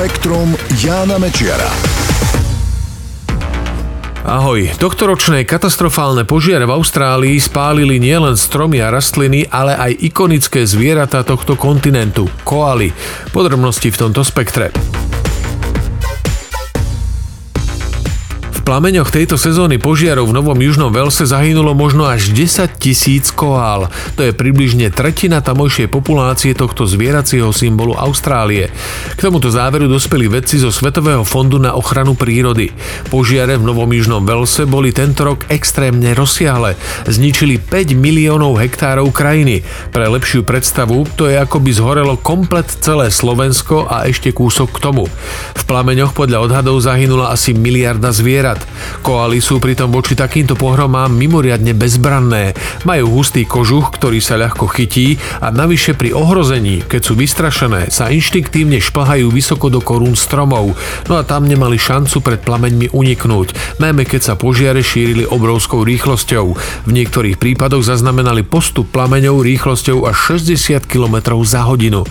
Spektrum Jána Mečiara. Ahoj, tohtoročné katastrofálne požiare v Austrálii spálili nielen stromy a rastliny, ale aj ikonické zvieratá tohto kontinentu, koaly. Podrobnosti v tomto spektre. Plameňoch tejto sezóny požiarov v Novom Južnom Velse zahynulo možno až 10 tisíc koál. To je približne tretina tamojšej populácie tohto zvieracieho symbolu Austrálie. K tomuto záveru dospeli vedci zo Svetového fondu na ochranu prírody. Požiare v Novom Južnom Velse boli tento rok extrémne rozsiahle. Zničili 5 miliónov hektárov krajiny. Pre lepšiu predstavu, to je ako by zhorelo komplet celé Slovensko a ešte kúsok k tomu. V plameňoch podľa odhadov zahynula asi miliarda zvierat. Koaly sú pritom voči takýmto pohromám mimoriadne bezbranné. Majú hustý kožuch, ktorý sa ľahko chytí a navyše pri ohrození, keď sú vystrašené, sa inštinktívne šplhajú vysoko do korún stromov, no a tam nemali šancu pred plameňmi uniknúť, najmä keď sa požiare šírili obrovskou rýchlosťou. V niektorých prípadoch zaznamenali postup plameňov rýchlosťou až 60 km za hodinu.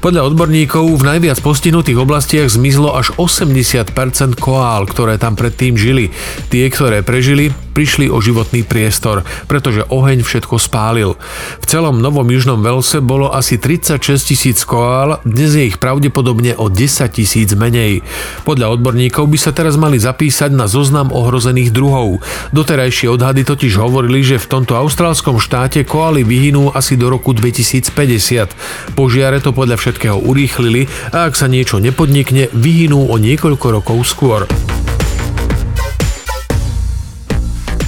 Podľa odborníkov v najviac postihnutých oblastiach zmizlo až 80% koál, ktoré tam predtým žili. Tie, ktoré prežili, prišli o životný priestor, pretože oheň všetko spálil. V celom Novom Južnom Velse bolo asi 36 tisíc koál, dnes je ich pravdepodobne o 10 tisíc menej. Podľa odborníkov by sa teraz mali zapísať na zoznam ohrozených druhov. Doterajšie odhady totiž hovorili, že v tomto austrálskom štáte koaly vyhynú asi do roku 2050. Požiare to podľa všetkého urýchlili a ak sa niečo nepodnikne, vyhynú o niekoľko rokov skôr.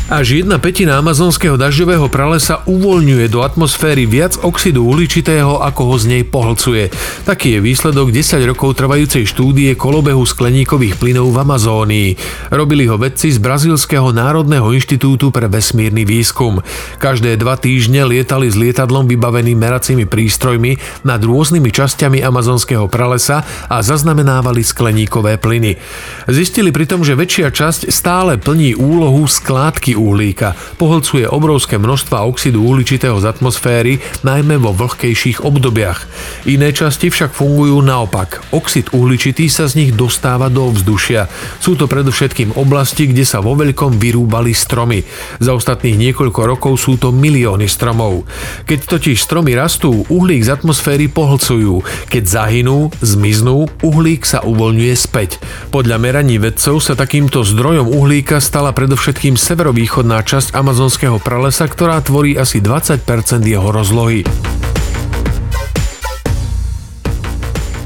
Až jedna petina amazonského dažďového pralesa uvoľňuje do atmosféry viac oxidu uhličitého, ako ho z nej pohlcuje. Taký je výsledok 10 rokov trvajúcej štúdie kolobehu skleníkových plynov v Amazónii. Robili ho vedci z Brazílskeho národného inštitútu pre vesmírny výskum. Každé dva týždne lietali s lietadlom vybaveným meracími prístrojmi nad rôznymi časťami amazonského pralesa a zaznamenávali skleníkové plyny. Zistili pritom, že väčšia časť stále plní úlohu skládky uhlíka. Pohlcuje obrovské množstva oxidu uhličitého z atmosféry, najmä vo vlhkejších obdobiach. Iné časti však fungujú naopak. Oxid uhličitý sa z nich dostáva do vzdušia. Sú to predovšetkým oblasti, kde sa vo veľkom vyrúbali stromy. Za ostatných niekoľko rokov sú to milióny stromov. Keď totiž stromy rastú, uhlík z atmosféry pohlcujú. Keď zahynú, zmiznú, uhlík sa uvoľňuje späť. Podľa meraní vedcov sa takýmto zdrojom uhlíka stala predovšetkým severový východná časť amazonského pralesa, ktorá tvorí asi 20% jeho rozlohy.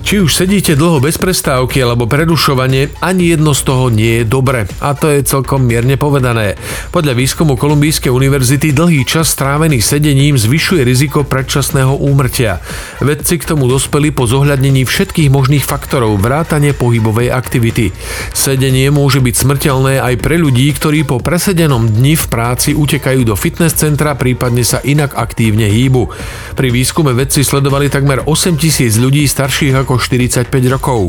Či už sedíte dlho bez prestávky alebo prerušovanie, ani jedno z toho nie je dobre. A to je celkom mierne povedané. Podľa výskumu Kolumbijskej univerzity dlhý čas strávený sedením zvyšuje riziko predčasného úmrtia. Vedci k tomu dospeli po zohľadnení všetkých možných faktorov vrátane pohybovej aktivity. Sedenie môže byť smrteľné aj pre ľudí, ktorí po presedenom dni v práci utekajú do fitness centra, prípadne sa inak aktívne hýbu. Pri výskume vedci sledovali takmer 8 tisíc ľudí starších ako 45 rokov.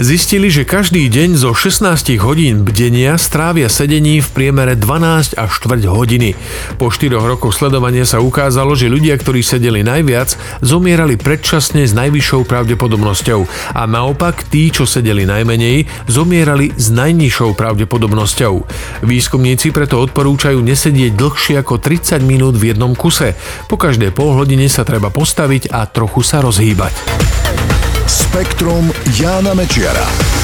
Zistili, že každý deň zo 16 hodín bdenia strávia sedení v priemere 12 až 4 hodiny. Po 4 rokoch sledovania sa ukázalo, že ľudia, ktorí sedeli najviac, zomierali predčasne s najvyššou pravdepodobnosťou a naopak tí, čo sedeli najmenej, zomierali s najnižšou pravdepodobnosťou. Výskumníci preto odporúčajú nesedieť dlhšie ako 30 minút v jednom kuse. Po každé pol hodine sa treba postaviť a trochu sa rozhýbať. Spektrum Jána Mečiara.